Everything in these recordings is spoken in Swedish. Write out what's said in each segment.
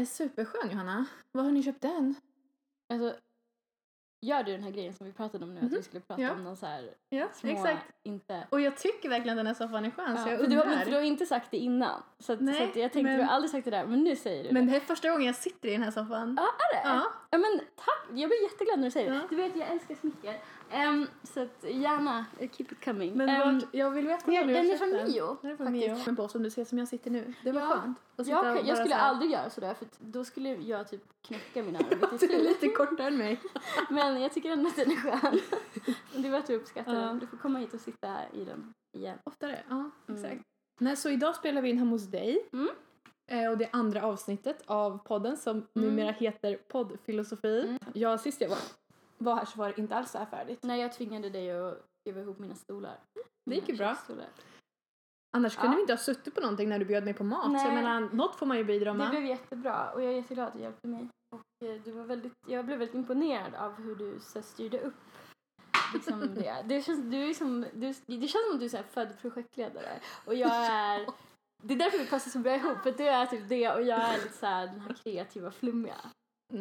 är superskön Johanna. Var har ni köpt den? Alltså, gör du den här grejen som vi pratade om nu, att vi skulle prata Ja. om någon så här Ja, små, exakt. inte... Och jag tycker verkligen att den här soffan är skön Ja, så jag för, du har, undrar. du har inte sagt det innan. Så, att, så Nej, att jag tänkte, men- du har aldrig sagt det där, men nu säger du Men det. det här är första gången jag sitter i den här soffan. Ja, är det? Ja. Ja, men tack! Jag blir jätteglad när du säger det. Ja. Du vet, jag älskar smicker. Ehm, så att gärna, keep it coming. Men Ehm, vart, jag vill veta ja, den är från. Mio, Den är från. Mio. Men på som du ser som jag sitter nu. Det var Ja. skönt. sitta jag, jag skulle så här- aldrig göra sådär för då skulle jag typ knäcka mina arm lite Du är lite kortare än mig. Men jag tycker ändå att den är skön. det var att du uppskattar Ja. den. Du får komma hit och sitta i den igen. Oftare, ja Mm. exakt. Nej, så idag spelar vi in hemma hos dig. Mm. Eh, och det är andra avsnittet av podden som numera heter Poddfilosofi. Mm. Ja, sist jag var, var här så var det inte alls så här färdigt. När jag tvingade dig att skriva ihop mina stolar. Det gick ju bra. Annars kunde Ja. vi inte ha suttit på någonting när du bjöd mig på mat. Så jag Nej. menar, något får man ju bidra Det med. blev jättebra och jag är jätteglad att du hjälpte mig. Och eh, du var väldigt, jag blev väldigt imponerad av hur du så, styrde upp liksom det. Det känns, du är som, du, det känns som att du är så född projektledare och jag är det är därför vi passar så bra ihop för du är typ det och jag är lite så här, den här kreativa flummiga.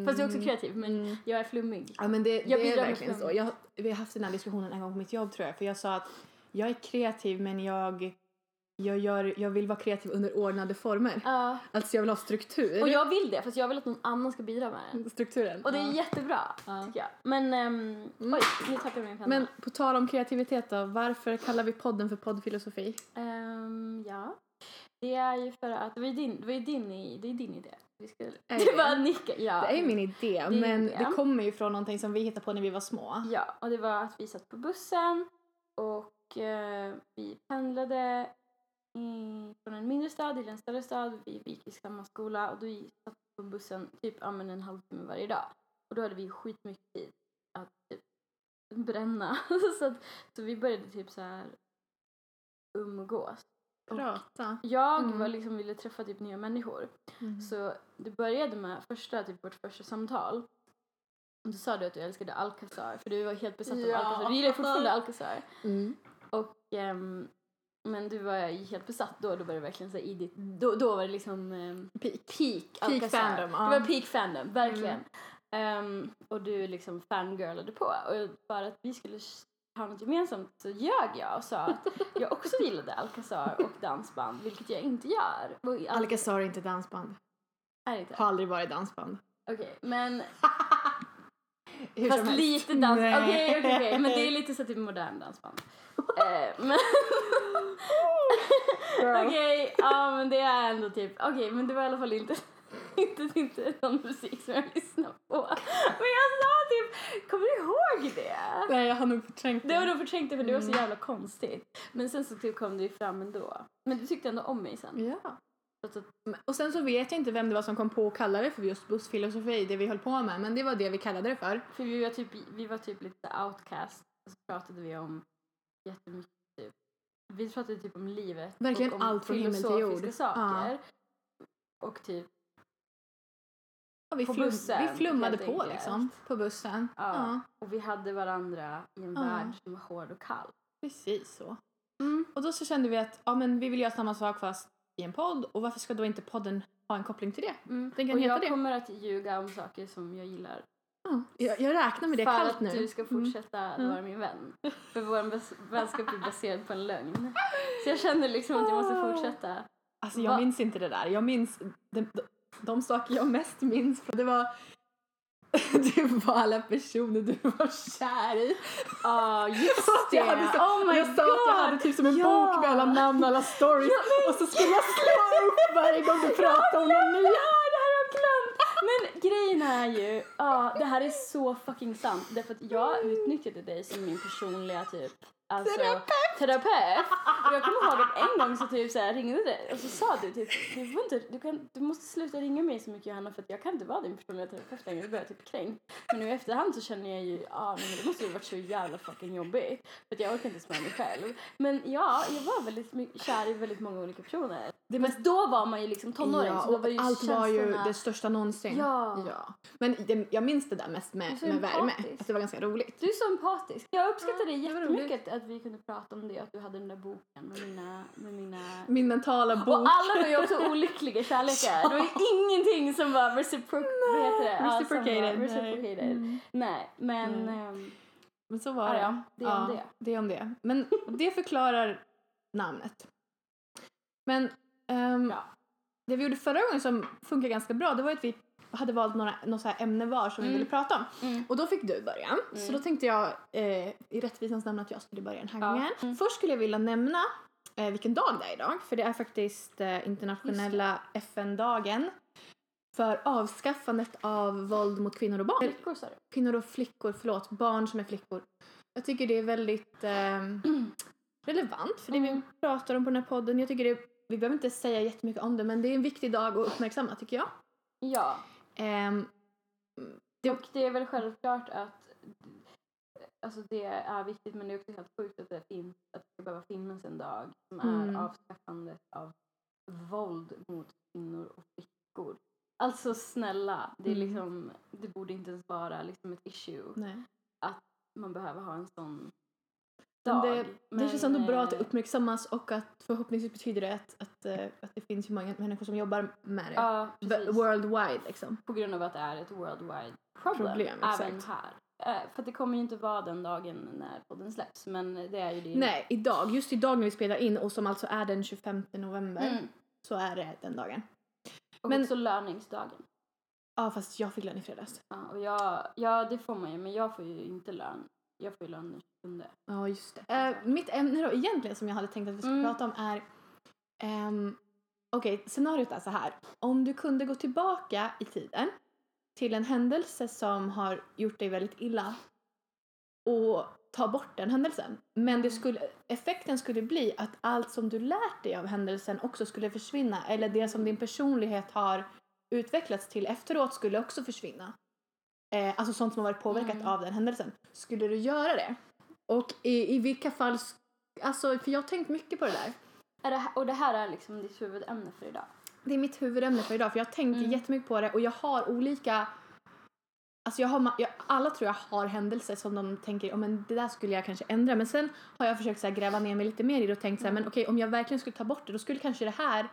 Fast jag är också kreativ men Mm. jag är flummig. Ja men det, Jag det är verkligen så. Jag, vi har haft den här diskussionen en gång på mitt jobb tror jag. För jag sa att jag är kreativ men jag, jag, gör, jag vill vara kreativ under ordnade former. Ja. Alltså jag vill ha struktur. och jag vill det fast jag vill att någon annan ska bidra med det. Strukturen. Och det är ja. jättebra Ja. tycker jag. Men um, oj, nu tappade jag min penna. Men på tal om kreativitet då, varför kallar vi podden för poddfilosofi? Ehm, ja. Det är ju för att, det var ju din, det var din, det är din idé. Vi skulle, Är det det? var Nicka, ja. Det är min idé, din men idé. det kommer ju från någonting som vi hittade på när vi var små. Ja, och det var att vi satt på bussen och eh, vi pendlade i, från en mindre stad till en större stad. Vi gick i samma skola och då satt vi på bussen typ ja, men en halvtimme varje dag. Och då hade vi skitmycket tid att typ, bränna. så, att, så vi började typ så här umgås. Och Prata. Jag Mm. var liksom, ville träffa typ nya människor. Mm. Så det började med första, typ vårt första samtal. Då sa du att du älskade Alcazar för du var helt besatt Ja. av Alcazar. Du gillar fortfarande Alcazar. Mm. Och, ehm, men du var helt besatt då. Då var det verkligen så i ditt, då, då var det liksom um, Peak. peak Peak fandom, ja. Det var peak fandom, verkligen. Ehm, och du liksom fangirlade på. Och för att vi skulle ha något gemensamt så ljög jag och sa att jag också gillade Alcazar och dansband, vilket jag inte gör. Och Al- Alcazar är inte dansband. är inte? Har aldrig varit dansband. Okej, men Hur fast lite dans. Okej, okej, okej. Men det är lite så typ modern dansband. Eh, men okej, ja men det är ändå typ, okej men det var i alla fall inte inte, inte någon musik som jag lyssnar på. Men jag sa typ, kommer du ihåg det? Nej, jag har nog förträngt Det var nog förträngt det för det var så Mm. jävla konstigt. Men sen så typ kom det ju fram ändå. Men du tyckte ändå om mig sen. Ja. Att, Och sen så vet jag inte vem det var som kom på att kalla det för just bussfilosofi, det vi höll på med, men det var det vi kallade det för. för vi var typ, vi var typ lite outcast. Och så pratade vi om jättemycket typ. Vi pratade typ om livet. Verkligen och om allt från himmel till jord. saker. Och typ, Ja, vi, På flum, bussen, vi flummade på liksom, på bussen. ja. Ja, Och vi hade varandra i en Ja. värld som var hård och kall. precis så. Mm. Och då så kände vi att ja, men vi vill göra samma sak fast i en podd och varför ska då inte podden ha en koppling till det? Mm. Den kan och heta jag det. kommer att ljuga om saker som jag gillar. Ja, jag, jag räknar med det för kallt att nu. du ska Mm. fortsätta Mm. vara min vän. För vår vänskap är baserad på en lögn. Så jag känner liksom att jag måste fortsätta. Alltså jag Va? minns inte det där. Jag minns de, de, de saker jag mest minns. Det var, det var alla personer du var kär i. Ja, just Och det! jag hade så, oh my jag sa att jag hade typ som en Ja. bok med alla namn och alla stories och så skulle jag slå upp varje gång du pratade om någon ny. Ja, det här har jag glömt! Men grejen är ju, ja, det här är så fucking sant. Därför att jag utnyttjade dig som min personliga typ Alltså, terapeut. Och jag kommer ihåg att en gång så typ så här ringde det och så sa du typ du, får inte, du, kan, du måste sluta ringa mig så mycket Johanna för att jag kan inte vara din personliga terapeut längre. Du börjar typ kränkt. Men nu i efterhand så känner jag ju, ja ah, men det måste ju varit så jävla fucking jobbigt. För att jag orkar inte ens med mig själv. Men ja, jag var väldigt kär i väldigt många olika personer. det Men då var man ju liksom tonåring ja, så då var ju allt var ju det största någonsin. Ja. ja. Men det, jag minns det där mest med, med värme. Att det var ganska roligt. Du är så empatisk. Jag uppskattar det var jättemycket att vi kunde prata om det, att du hade den där boken med mina... Med mina... Min mentala bok. Och alla var ju också olyckliga kärlekar. Det var ju ingenting som var recipro... vad heter det? Ja, var Reciprocated. reciprocated. Mm. Nej, men... Mm. ehm, Men så var Ja, det. ja, det är om det. Det är om det. Men det förklarar namnet. Men ehm, Ja. det vi gjorde förra gången som funkar ganska bra det var att vi hade valt några, något så ämne var som vi Mm. ville prata om. Mm. Och då fick du börja. Så Mm. då tänkte jag eh, i rättvisans namn att jag skulle börja den här Ja. gången. Mm. Först skulle jag vilja nämna eh, vilken dag det är idag. För det är faktiskt eh, internationella FN-dagen för avskaffandet av våld mot kvinnor och barn. Flickor sa du? Kvinnor och flickor, förlåt, barn som är flickor. Jag tycker det är väldigt ehm, relevant för det vi Mm. pratar om på den här podden. Jag tycker det, vi behöver inte säga jättemycket om det men det är en viktig dag att uppmärksamma tycker jag. Ja. Ehm, Det- Och det är väl självklart att alltså det är viktigt men det är också helt sjukt att det, finns, att det ska behöva finnas en dag som Mm. är avskaffandet av våld mot kvinnor och flickor. Alltså snälla, det, är Mm. liksom, det borde inte ens vara liksom ett issue. nej. Man behöver ha en sån Men dag. det, det känns ändå bra att det eh, uppmärksammas och att förhoppningsvis betyder det att, att, eh, att det finns ju många människor som jobbar med det. Ja. Worldwide liksom. På grund av att det är ett worldwide problem, Problem, även här. Eh, för det kommer ju inte vara den dagen när podden släpps men det är ju det. Nej, idag, just idag när vi spelar in och som alltså är den 25 november Mm. så är det den dagen. Och Men- också löningsdagen. Ja fast jag fick lön i fredags. Ja, och jag, ja, det får man ju, men jag får ju inte lön. Jag får ju lön den 27. Ja, just det. Eh, mitt ämne då egentligen som jag hade tänkt att vi skulle Mm. prata om är... ehm, Okej, scenariot är så här. Om du kunde gå tillbaka i tiden till en händelse som har gjort dig väldigt illa och ta bort den händelsen. Men det skulle, effekten skulle bli att allt som du lärt dig av händelsen också skulle försvinna. Eller det som din personlighet har utvecklats till efteråt skulle också försvinna. Eh, alltså sånt som har varit påverkat Mm. av den händelsen. Skulle du göra det? Och i, i vilka fall... Alltså, för jag har tänkt mycket på det där. Är det, här- och det här är liksom ditt huvudämne för idag. Det är mitt huvudämne för idag för jag tänkt Mm. jättemycket på det och jag har olika... Alltså jag har, jag, alla tror jag har händelser som de tänker, oh, men det där skulle jag kanske ändra. Men sen har jag försökt så här, gräva ner mig lite mer i det och tänkt så här, Mm. men okej om jag verkligen skulle ta bort det då skulle kanske det här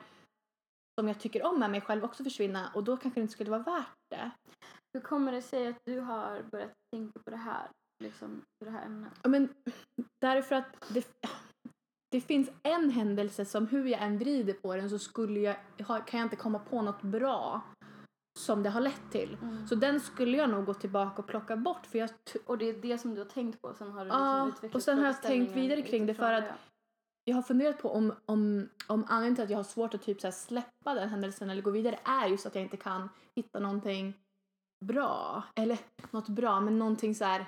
som jag tycker om med mig själv också försvinna och då kanske det inte skulle vara värt det. Hur kommer det sig att du har börjat tänka på det här? Liksom, på det här ämnet? Ja, men därför att det, det finns en händelse som hur jag än vrider på den så skulle jag, kan jag inte komma på något bra som det har lett till. Mm. Så den skulle jag nog gå tillbaka och plocka bort för jag Och det är det som du har tänkt på? Sen har du Ja, liksom utvecklat och sen har jag tänkt vidare kring det för att- jag har funderat på om, om, om anledningen till att jag har svårt att typ så släppa den händelsen eller gå vidare är just att jag inte kan hitta någonting bra. Eller något bra, men någonting så här.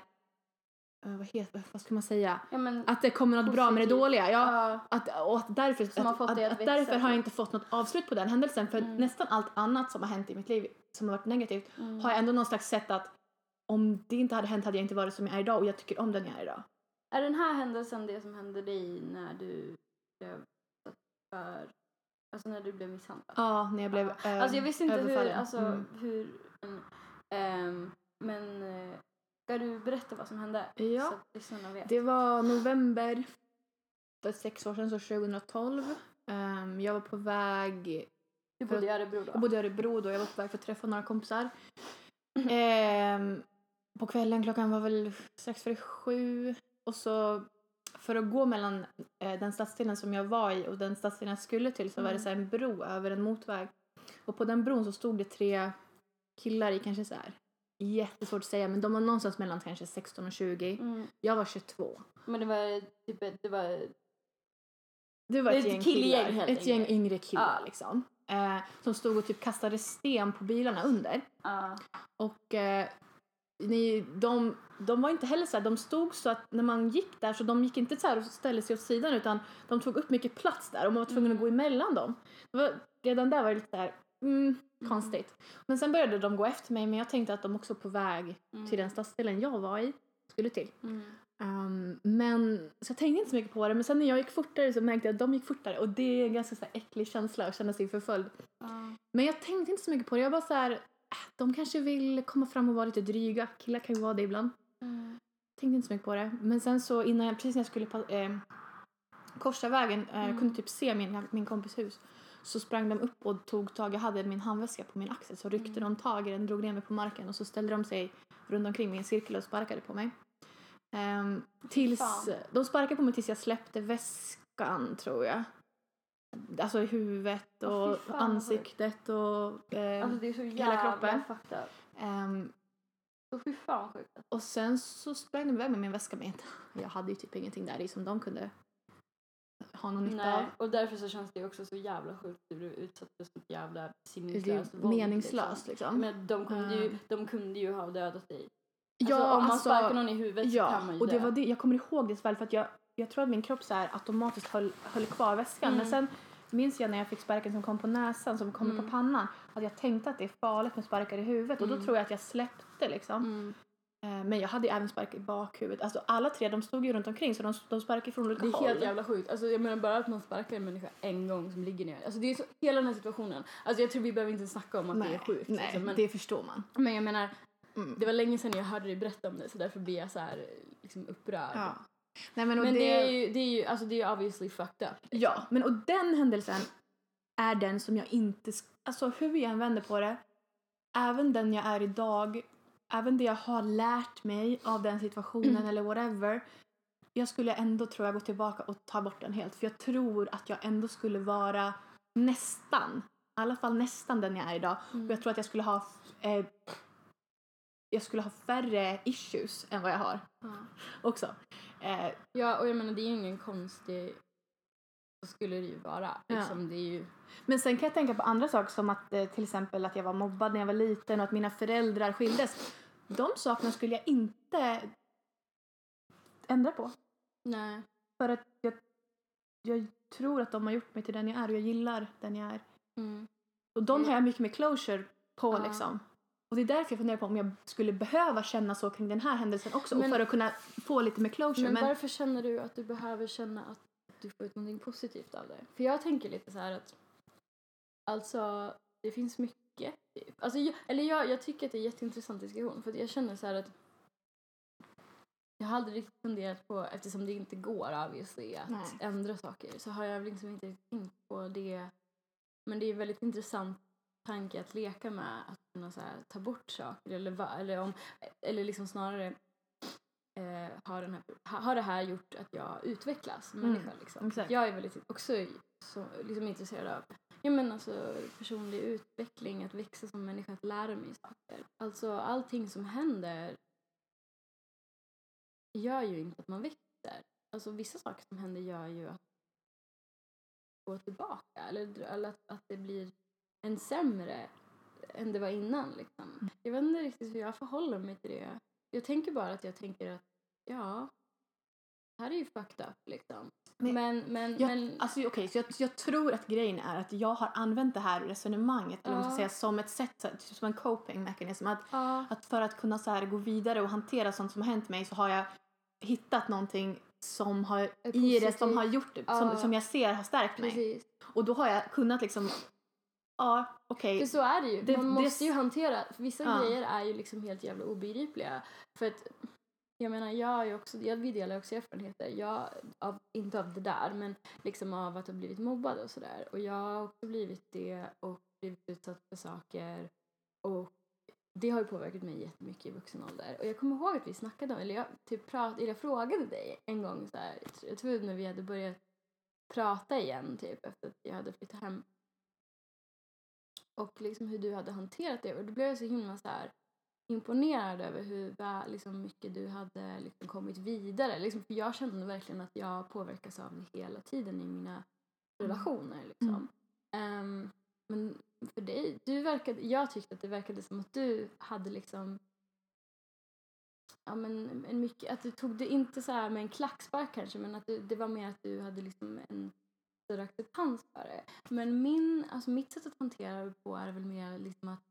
eh, vad, heter, vad ska man säga? Ja, Att det kommer något bra med det Positivt. dåliga. Ja, ja, att, och att därför, att, att, att därför har jag typ. inte fått något avslut på den händelsen. För Mm. nästan allt annat som har hänt i mitt liv som har varit negativt mm. har jag ändå någon slags sätt att om det inte hade hänt hade jag inte varit som jag är idag och jag tycker om den jag är idag. Är den här händelsen det som hände dig när du blev för, alltså när du blev misshandlad? Ja, när jag blev Ja. Alltså jag visste inte hur, alltså Mm. hur, ehm, men eh, ska du berätta vad som hände? Ja. Så att lyssnarna vet. Det var november för sex år sedan, så 2012. Ehm, jag var på väg, du bodde i Örebro då? jag bodde i Örebro då, jag var på väg för att träffa några kompisar. Ehm, på kvällen, klockan var väl strax före sju. Och så för att gå mellan eh, den stadsdelen som jag var i och den stadsdelen jag skulle till så var det Mm. så en bro över en motväg. Och på den bron så stod det tre killar i kanske så här jättesvårt att säga men de var någonstans mellan kanske 16 och 20. Mm. Jag var 22. Men det var typ det var, Det var Det ett ett gäng killar. helt Ett gäng yngre killar Ja. liksom. Eh, som stod och typ kastade sten på bilarna under. ja. Och eh, ni, de, de var inte heller så här, de stod så att när man gick där så de gick inte så här och ställde sig åt sidan utan de tog upp mycket plats där och man var tvungen Mm. att gå emellan dem. Det var, redan där var det lite så här, Mm. Konstigt. Men sen började de gå efter mig men jag tänkte att de också på väg Mm. till den stadsdelen jag var i skulle till. Mm. Ehm, men så jag tänkte inte så mycket på det. Men sen när jag gick fortare så märkte jag att de gick fortare. Och det är en ganska så här äcklig känsla att känna sig förföljd. Men jag tänkte inte så mycket på det. Jag var så här, äh, de kanske vill komma fram och vara lite dryga. Killar kan ju vara det ibland. Mm. Tänkte inte så mycket på det. Men sen så innan jag, precis när jag skulle eh, korsa vägen, eh, Mm. kunde typ se min, min kompis hus. Så sprang de upp och tog tag, jag hade min handväska på min axel. Så ryckte Mm. de tag i den, drog ner mig på marken och så ställde de sig runt omkring mig i en cirkel och sparkade på mig. Ehm, tills, Fan. de sparkade på mig tills jag släppte väskan tror jag. Alltså i huvudet och fy fan, vad ansiktet och... ehm, Alltså det är så Hela kroppen. up. ehm, Så fy fan sjukt. Och sen så sprang de iväg med min väska med. Jag hade ju typ ingenting där i som de kunde ha någon nytta av. Nej, och därför så känns det också så jävla sjukt att du blev utsatt för sånt jävla sinneslöst våld. meningslöst liksom. Men de kunde, Eh. ju, de kunde ju ha dödat dig. ja, alltså, om man alltså, sparkar någon i huvudet så kan man Ja, ju och det dö. var det, jag kommer ihåg det så väl för att jag, jag tror att min kropp så här automatiskt höll, höll kvar väskan. Mm. Men sen minns jag när jag fick sparken som kom på näsan, som kom Mm. på pannan, att jag tänkte att det är farligt med sparkar i huvudet och då Mm. tror jag att jag släppte liksom. Eh, Men jag hade ju även sparkar i bakhuvudet. Alltså alla tre de stod ju runt omkring så de, de sparkade från olika Det är håll. helt jävla sjukt. Alltså, jag menar bara att man sparkar en människa en gång som ligger ner. Alltså, det är så, hela den här situationen. Alltså, jag tror vi behöver inte snacka om att det är sjukt. nej liksom, men, det förstår man. men jag menar, Mm. det var länge sedan jag hörde dig berätta om det så därför blir jag så här liksom upprörd. Ja. Nej, men Men det, det är ju, det är ju, alltså det är obviously fucked up. liksom. Ja, men och den händelsen är den som jag inte... Alltså hur jag än vänder på det, även den jag är idag, även det jag har lärt mig av den situationen Mm. eller whatever, jag skulle ändå tror jag gå tillbaka och ta bort den helt. För jag tror att jag ändå skulle vara nästan, i alla fall nästan den jag är idag. Mm. Och jag tror att jag skulle ha eh, jag skulle ha färre issues än vad jag har Ja. också. Eh, Ja, och jag menar det är ju ingen konstig... Så skulle det ju vara. Ja. Liksom, det är ju... Men sen kan jag tänka på andra saker som att eh, till exempel att jag var mobbad när jag var liten och att mina föräldrar skildes. De sakerna skulle jag inte ändra på. Nej. För att jag, jag tror att de har gjort mig till den jag är och jag gillar den jag är. Mm. Och de Mm. har jag mycket mer closure på Ja. liksom. Och det är därför jag funderar på om jag skulle behöva känna så kring den här händelsen också. Men- och för att kunna få lite mer closure. Men, Men, varför känner du att du behöver känna att du får ut någonting positivt av det? För jag tänker lite så här att alltså det finns mycket. Alltså, jag, eller jag, jag tycker att det är en jätteintressant diskussion för att jag känner så här att jag har aldrig riktigt funderat på, eftersom det inte går obviously att Nej. ändra saker så har jag liksom inte riktigt tänkt på det. Men det är en väldigt intressant tanke att leka med att kunna så här, ta bort saker eller, va, eller, om, eller liksom snarare eh, har, den här, ha- har det här gjort att jag utvecklas som Mm, människa. Liksom. exakt. Jag är väldigt också så, liksom intresserad av ja, men alltså, personlig utveckling, att växa som människa, att lära mig saker. Alltså allting som händer gör ju inte att man växer. Alltså vissa saker som händer gör ju att gå tillbaka eller, eller att, att det blir en sämre än det var innan. Liksom. Jag vet inte riktigt hur jag förhåller mig till det. Jag tänker bara att jag tänker att ja, det här är ju fucked up liksom. Men- Men, men, jag, men alltså, okej, så jag, jag tror att grejen är att jag har använt det här resonemanget eller vad man ska Ja. säga, som ett sätt, typ som en coping mechanism. Att, ja, att för att kunna så här, gå vidare och hantera sånt som har hänt mig så har jag hittat någonting som har i det som har gjort det, Ja. som, som jag ser har stärkt mig. precis. Och då har jag kunnat liksom, ja okej. För så är det ju. Det- Man det- måste ju hantera, för vissa Ja. grejer är ju liksom helt jävla obegripliga. För att, jag menar, jag är också, jag, vi delar också erfarenheter. Jag, av, inte av det där, men liksom av att ha blivit mobbad och sådär. Och jag har också blivit det och blivit utsatt för saker. Och det har ju påverkat mig jättemycket i vuxen ålder. Och jag kommer ihåg att vi snackade om, eller jag typ prat, eller jag frågade dig en gång så här, jag tror när vi hade börjat prata igen typ efter att jag hade flyttat hem och liksom hur du hade hanterat det. Och då blev jag så himla så här imponerad över hur väl, liksom, mycket du hade liksom, kommit vidare. Liksom, för jag kände verkligen att jag påverkas av det hela tiden i mina relationer. Liksom. Ehm, men för dig, du verkade, jag tyckte att det verkade som att du hade liksom Ja, men en mycket, att du tog det inte så här med en klackspark kanske men att du, det var mer att du hade liksom en större acceptans för det. Men min, alltså mitt sätt att hantera det på är väl mer liksom att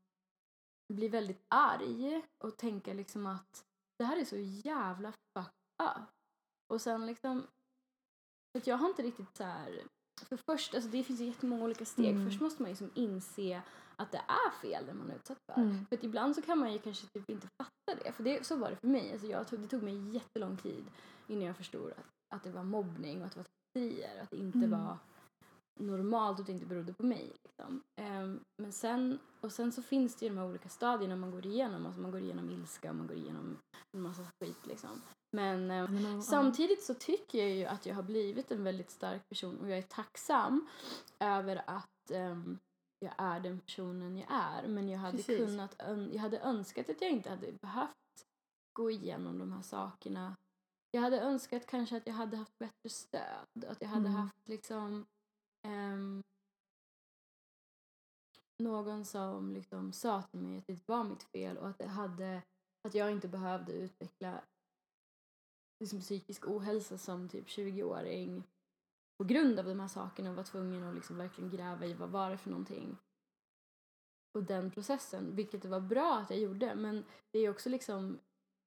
bli väldigt arg och tänka liksom att det här är så jävla fucked up. Och sen liksom, att jag har inte riktigt så här, för först, alltså det finns ju jättemånga olika steg. Mm. Först måste man ju liksom inse att det är fel det man är utsatt för. Mm. För att ibland så kan man ju kanske typ inte fatta det. För det, så var det för mig. Alltså jag tog, det tog mig jättelång tid innan jag förstod att, att det var mobbning och att det var trakasserier. Att det inte Mm. var normalt och att det inte berodde på mig. Liksom. Ehm, men sen, och sen så finns det ju de här olika stadierna man går igenom. Alltså man går igenom ilska och man går igenom en massa skit liksom. Men ja. Samtidigt så tycker jag ju att jag har blivit en väldigt stark person och jag är tacksam över att ehm, jag är den personen jag är. Men jag hade, Precis. kunnat, jag hade önskat att jag inte hade behövt gå igenom de här sakerna. Jag hade önskat kanske att jag hade haft bättre stöd. Att jag hade Mm. haft liksom ehm, någon som liksom sa till mig att det var mitt fel och att, det hade, att jag inte behövde utveckla liksom psykisk ohälsa som typ 20-åring på grund av de här sakerna och var tvungen att liksom verkligen gräva i vad var det för någonting. Och den processen, vilket det var bra att jag gjorde men det är också liksom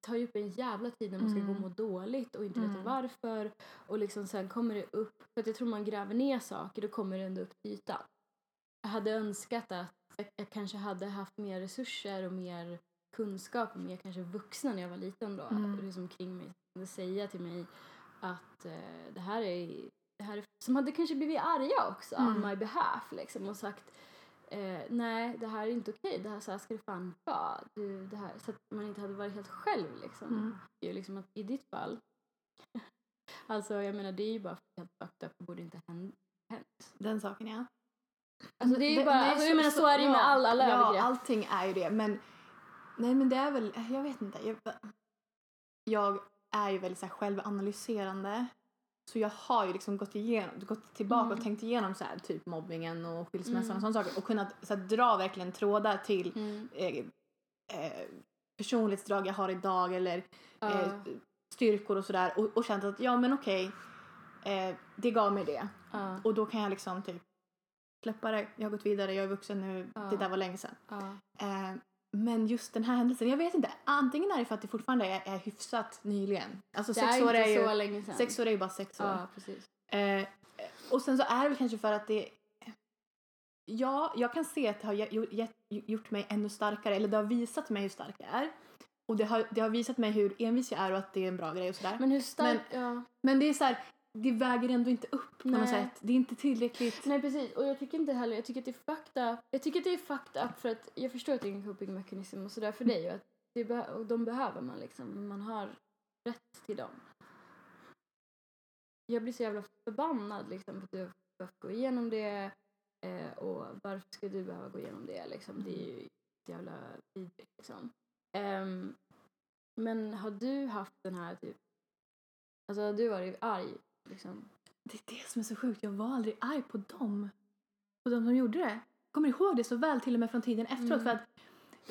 tar ju upp en jävla tid när man ska gå och Mm. må dåligt och inte veta Mm. varför och liksom sen kommer det upp, för att jag tror man gräver ner saker då kommer det ändå upp till ytan. Jag hade önskat att jag, kanske hade haft mer resurser och mer kunskap och mer kanske vuxna när jag var liten då, Mm. liksom kring mig, som säga till mig att eh, det här är, det här är, som hade kanske blivit arga också on Mm. my behalf liksom och sagt eh, nej det här är inte okej, det här, så här ska det fan vara. Du, det här, så att man inte hade varit helt själv liksom. Mm. Det är ju liksom att i ditt fall, alltså jag menar det är ju bara helt fucked up och borde inte hän- hänt. Den saken ja. Alltså det är ju bara, nej, alltså, jag menar så är det ju med alla, alla Ja, övergrepp. allting är ju det. Men nej men det är väl, jag vet inte. Jag, jag är ju väldigt så här, självanalyserande. Så jag har ju liksom gått, igenom, gått tillbaka Mm. och tänkt igenom så här, typ mobbningen och skilsmässan Mm. och sådana saker. Och kunnat så här, dra verkligen trådar till Mm. eh, eh, personlighetsdrag jag har idag eller Ja. eh, styrkor och sådär. Och, och känt att ja men okej, eh, det gav mig det. Ja. Och då kan jag liksom typ släppa det. Jag har gått vidare, jag är vuxen nu. Ja. Det där var länge sedan. Men just den här händelsen, jag vet inte. Antingen är det för att det fortfarande är, är hyfsat nyligen. Alltså Det sex är år är inte ju... så länge sedan. Sex år är ju bara sex år. Ja, precis. Eh, och sen så är det väl kanske för att det... Ja, jag kan se att det har gett- gjort mig ännu starkare. Eller det har visat mig hur stark jag är. Och det har, det har visat mig hur envis jag är och att det är en bra grej och sådär. Men, Men hur stark, ja. men det är så här, det väger ändå inte upp på Nej. något sätt. Det är inte tillräckligt. Nej precis, och jag tycker inte heller, jag tycker att det är up. Jag tycker att det är fucked up för att jag förstår att det är en coping mechanism och sådär för dig och att det beh- och de behöver man liksom, man har rätt till dem. Jag blir så jävla förbannad liksom för att du behövt gå igenom det eh, och varför ska du behöva gå igenom det liksom, det är ju jävla vidrigt liksom. Ehm, men har du haft den här typ, alltså har du varit arg liksom? Det är det som är så sjukt. Jag var aldrig arg på dem. På de som gjorde det. Jag kommer ihåg det så väl till och med från tiden efteråt. Mm. För att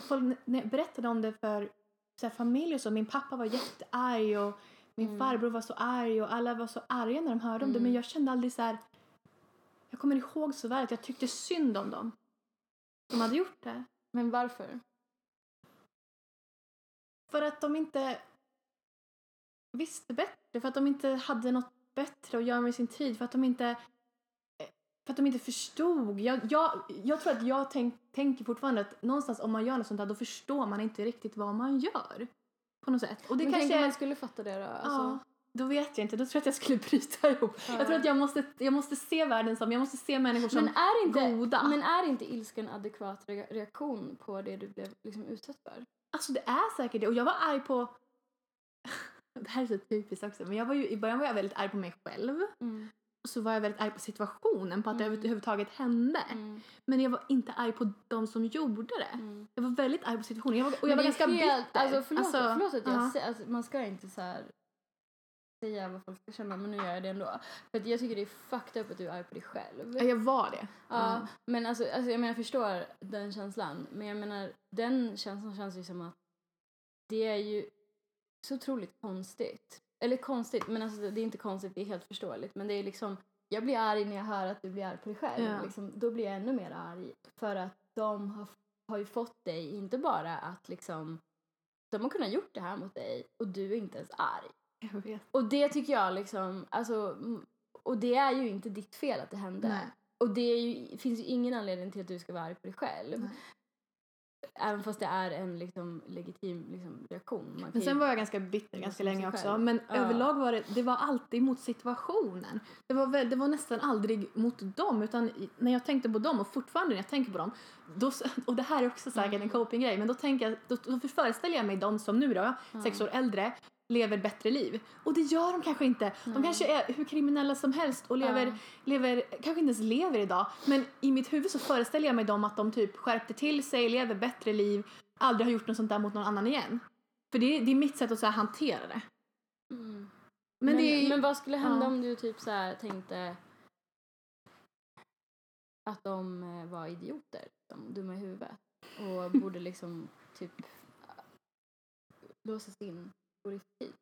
folk berättade om det för så här, familj och så. Min pappa var jättearg och min Mm. farbror var så arg och alla var så arga när de hörde om det. Men Mm. jag kände aldrig så här. Jag kommer ihåg så väl att jag tyckte synd om dem. De hade gjort det. Men varför? För att de inte visste bättre. För att de inte hade något bättre att göra med sin tid. För att de inte, för att de inte förstod. Jag, jag, jag tror att jag tänk, tänker fortfarande att någonstans om man gör något sånt här då förstår man inte riktigt vad man gör. På något sätt. Och det Men kanske... om man skulle fatta det då? Alltså, ja, då vet jag inte. Då tror jag att jag skulle bryta ihop. Ja. Jag tror att jag måste, jag måste se världen som, jag måste se människor som men, är inte, goda. men är inte ilskan en adekvat re- reaktion på det du blev liksom utsatt för? Alltså det är säkert det. Och jag var arg på... det här är så typiskt också. Men jag var ju, i början var jag väldigt arg på mig själv. Och så var jag väldigt arg på situationen, på att det Mm. överhuvudtaget hände. Mm. Men jag var inte arg på de som gjorde det. Mm. Jag var väldigt arg på situationen. Jag var, och jag var det ganska helt- bitter. Alltså förlåt, förlåt att jag ja. säger, alltså, man ska inte så här säga vad folk ska känna men nu gör jag det ändå. För att jag tycker det är fucked up att du är arg på dig själv. Ja, jag var det. Ja, men alltså, alltså jag menar jag förstår den känslan. Men jag menar den känslan känns ju som att det är ju så otroligt konstigt. Eller konstigt, men alltså det är inte konstigt, det är helt förståeligt. Men det är liksom, jag blir arg när jag hör att du blir arg på dig själv. Ja. Liksom, då blir jag ännu mer arg. För att de har, har ju fått dig, inte bara att liksom, de har kunnat gjort det här mot dig och du är inte ens arg. Jag vet. Och det tycker jag liksom, alltså, och det är ju inte ditt fel att det hände. Nej. Och det ju, finns ju ingen anledning till att du ska vara arg på dig själv. Nej. Även fast det är en liksom, legitim liksom, reaktion. Men ju- sen var jag ganska bitter ganska länge också. själv. Men Ja. överlag var det, det var alltid mot situationen. Det var, väl, det var nästan aldrig mot dem. Utan när jag tänkte på dem och fortfarande när jag tänker på dem. Då, och det här är också säkert Mm. en coping-grej. Men då, tänker jag, då, då föreställer jag mig de som nu då, sex år äldre, lever bättre liv. Och det gör de kanske inte. De Nej. kanske är hur kriminella som helst och lever, Ja. lever, kanske inte ens lever idag. Men i mitt huvud så föreställer jag mig dem att de typ skärpte till sig, lever bättre liv, aldrig har gjort något sånt där mot någon annan igen. För det är, det är mitt sätt att så här hantera det. Mm. Men, Men, det men vad skulle hända ja. om du typ så här tänkte att de eh, var idioter, liksom, dumma i huvudet och borde liksom typ låsas in riktigt?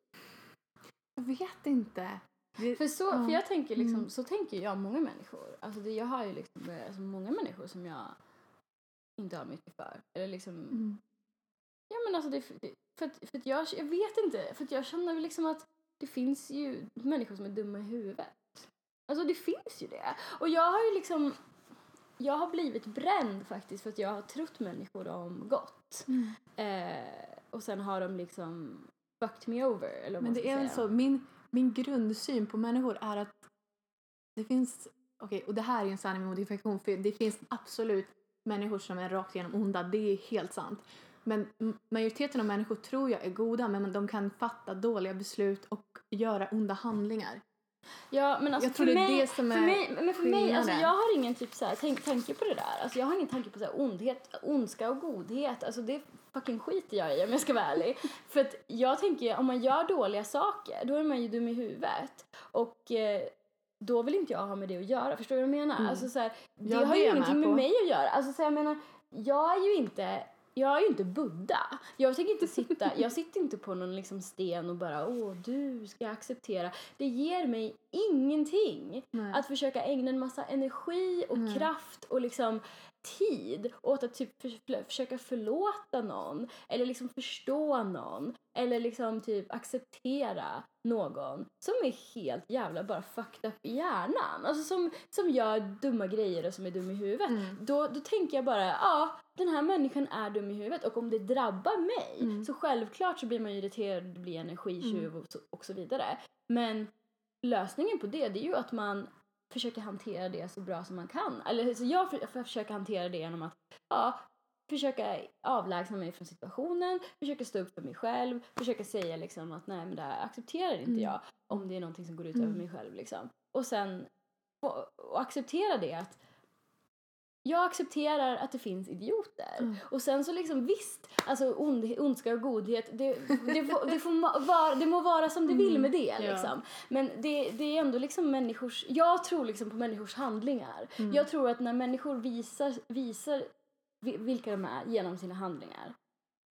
jag vet inte. Det, För, så, Ja. för jag tänker liksom, Mm. så tänker jag många människor. Alltså det, jag har ju liksom alltså många människor som jag inte har mycket för. Eller liksom, mm. ja men alltså det, det för, att, för att jag, jag vet inte, för att jag känner väl liksom att det finns ju människor som är dumma i huvudet. Alltså det finns ju det. Och jag har ju liksom, jag har blivit bränd faktiskt för att jag har trott människor om gott. Mm. Eh, och sen har de liksom fucked me over. Eller Men det är väl så, min, min grundsyn på människor är att det finns, okej och det här är en sanning med modifikation för det finns absolut människor som är rakt igenom onda, det är helt sant. Men majoriteten av människor tror jag är goda men de kan fatta dåliga beslut och göra onda handlingar. Ja, men alltså jag tror för det är mig, det som för är mig, men för mig, alltså jag har ingen typ så här, tänk, tanke på det där. Alltså jag har ingen tanke på så här, ondhet, ondska och godhet. Alltså det fucking skiter jag i om jag ska vara ärlig. för att jag tänker, om man gör dåliga saker, då är man ju dum i huvudet. Och eh, då vill inte jag ha med det att göra. Förstår du vad jag menar? Mm. Alltså så här, det Ja, har det ju ingenting med med mig att göra. Alltså så här, jag menar, jag är ju inte jag är ju inte Buddha. Jag tänker inte sitta, jag sitter inte på någon liksom sten och bara åh du ska acceptera. Det ger mig ingenting Nej. att försöka ägna en massa energi och Nej. kraft och liksom tid åt att typ för, försöka förlåta någon eller liksom förstå någon eller liksom typ acceptera någon som är helt jävla bara fucked up i hjärnan. Alltså som, som gör dumma grejer och som är dum i huvudet. Mm. Då, då tänker jag bara, ja den här människan är dum i huvudet och om det drabbar mig Mm. så självklart så blir man irriterad, det blir energitjuv Mm. och, så, och så vidare. Men lösningen på det, det är ju att man försöker hantera det så bra som man kan. Eller så jag för, för försöker hantera det genom att ja, försöka avlägsna mig från situationen, försöka stå upp för mig själv, försöka säga liksom att nej men det här accepterar inte Mm. jag om det är någonting som går ut Mm. över mig själv liksom. Och sen och acceptera det att jag accepterar att det finns idioter. Mm. Och sen så liksom visst, alltså ond, ondska och godhet, det, det, får, det, får vara, det må vara som det vill med det Ja. liksom. Men det, det är ändå liksom människors, jag tror liksom på människors handlingar. Mm. Jag tror att när människor visar, visar vi- vilka de är genom sina handlingar,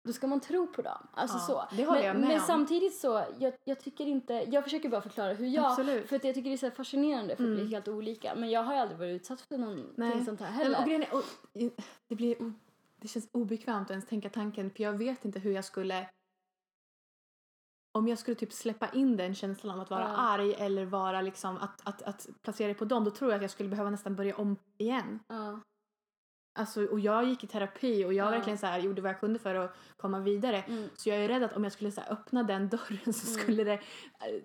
då ska man tro på dem. Alltså Ja, så. det håller men, jag med men om. samtidigt så, jag, jag tycker inte, jag försöker bara förklara hur jag, Absolut. för att jag tycker det är så fascinerande för att Mm. bli helt olika. Men jag har ju aldrig varit utsatt för någonting Nej. sånt här Nej, heller. och grejen är, och, det, blir, o- det känns obekvämt att ens tänka tanken för jag vet inte hur jag skulle om jag skulle typ släppa in den känslan av att vara Ja. arg eller vara liksom att, att, att placera det på dem då tror jag att jag skulle behöva nästan börja om igen. Ja. Alltså, och jag gick i terapi och jag Ja. verkligen så här, gjorde vad jag kunde för att komma vidare. Mm. Så jag är rädd att om jag skulle så här, öppna den dörren så Mm. skulle det, eh,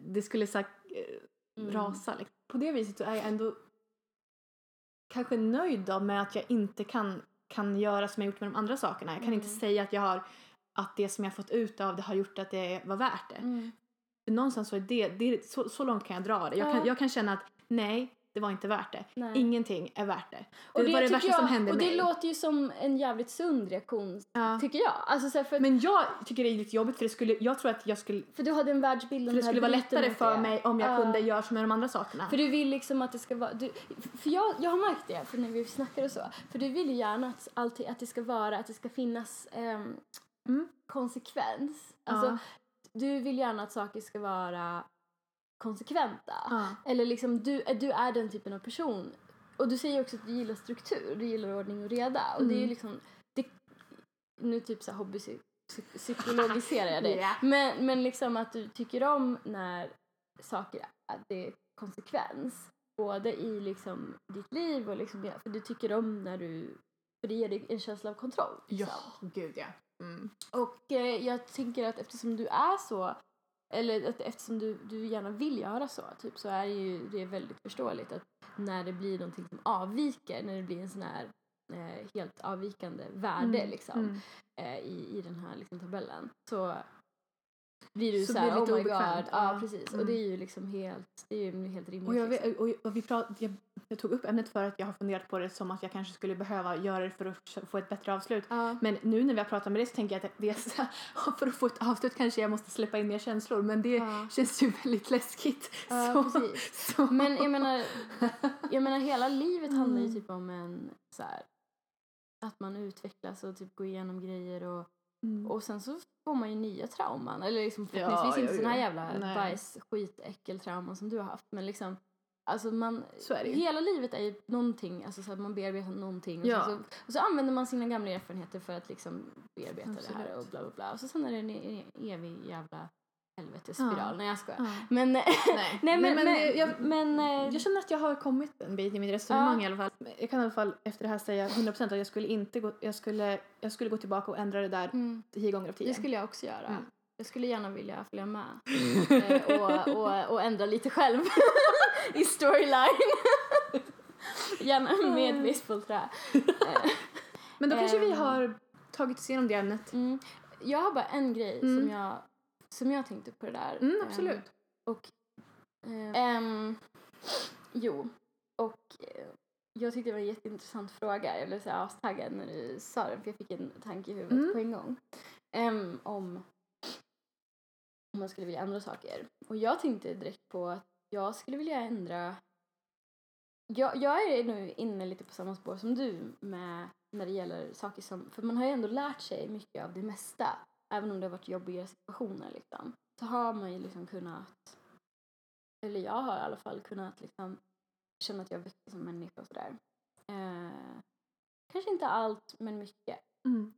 det skulle så här, eh, Mm. rasa. Liksom. På det viset så är jag ändå kanske nöjd då med att jag inte kan, kan göra som jag gjort med de andra sakerna. Jag kan inte Mm. säga att jag har att det som jag fått ut av det har gjort att det var värt det. Mm. För någonstans så är det, det är, så, så långt kan jag dra det. Jag, Ja. kan, jag kan känna att nej, det var inte värt det. Nej. Ingenting är värt det. Och det var det värsta jag, som hände Och det mig. låter ju som en jävligt sund reaktion, Ja. tycker jag. Alltså för, Men jag tycker det är lite jobbigt för det skulle, jag tror att jag skulle, för du hade en världsbild om det här skulle vara lättare för mig om jag Ja. kunde göra som med de andra sakerna. För du vill liksom att det ska vara... Du, för jag, jag har märkt det, för när vi snackar och så. För du vill ju gärna att, alltid, att det ska vara, att det ska finnas ehm, Mm. konsekvens. Alltså, ja. du vill gärna att saker ska vara konsekventa. Ja. Eller liksom, du, du är den typen av person. Och du säger också att du gillar struktur, du gillar ordning och reda. Och det är ju Mm. liksom, det, nu typ så här hobby psy- psykologiserar jag dig. Ja. Men, men liksom att du tycker om när saker, att det är konsekvens. Både i liksom ditt liv och liksom, ja, för du tycker om när du, för det ger dig en känsla av kontroll. Ja, liksom. gud ja. Mm. Och eh, jag tänker att eftersom du är så, eller att eftersom du, du gärna vill göra så, typ, så är det ju det är väldigt förståeligt att när det blir någonting som avviker, när det blir en sån här eh, helt avvikande värde Mm, liksom, mm. eh, i, i den här liksom, tabellen så blir du Så så, här, oh my god. Ja, ja. precis. Och Mm. det är ju liksom helt, det är ju helt rimligt. Och jag, liksom. och, och vi prat, jag, jag tog upp ämnet för att jag har funderat på det som att jag kanske skulle behöva göra det för att få ett bättre avslut. Ja. Men nu när vi har pratat med dig så tänker jag att det är för att få ett avslut kanske jag måste släppa in mer känslor men det Ja. känns ju väldigt läskigt. Så, så. Men jag menar, jag menar hela livet handlar ju Mm. typ om en så här, att man utvecklas och typ går igenom grejer och, Mm. och sen så får man ju nya trauman. Eller liksom Ja, förhoppningsvis inte ja, såna här ja. jävla Nej. bajs, skit, äckeltrauman som du har haft. Men liksom, alltså man, hela livet är ju någonting, alltså så att man bearbetar någonting. Och, Ja. sen så, och så använder man sina gamla erfarenheter för att liksom bearbeta det här Absolut. och bla bla bla. Och så sen är det en, en evig jävla helvetesspiral. Ja. Nej jag skojar. Ja. Men, Nej. nej men, men, men jag- men, eh, Jag känner att jag har kommit en bit i mitt resonemang Ja. i alla fall. Jag kan i alla fall efter det här säga 100% att jag skulle inte gå, jag skulle, jag skulle gå tillbaka och ändra det där mm, 10 gånger av 10. det skulle jag också göra. Mm. Jag skulle gärna vilja följa med eh, och, och, och ändra lite själv i storyline. gärna med basebollträ. Eh, Men då kanske vi Ehm. har tagit oss igenom det ämnet. Mm. Jag har bara en grej Mm. som, jag, som jag tänkte på det där. Mm, Ehm, absolut. och eh, ehm, jo, och eh, jag tyckte det var en jätteintressant fråga. Jag blev så astaggad när du sa den för jag fick en tanke i huvudet Mm. på en gång. Ehm, om om man skulle vilja ändra saker. Och jag tänkte direkt på att jag skulle vilja ändra jag, jag är nu inne lite på samma spår som du med när det gäller saker som, för man har ju ändå lärt sig mycket av det mesta. Även om det har varit jobbiga situationer liksom. Så har man ju liksom kunnat, eller jag har i alla fall kunnat liksom känna att jag växer som människa och sådär. Eh, kanske inte allt, men mycket. Mm.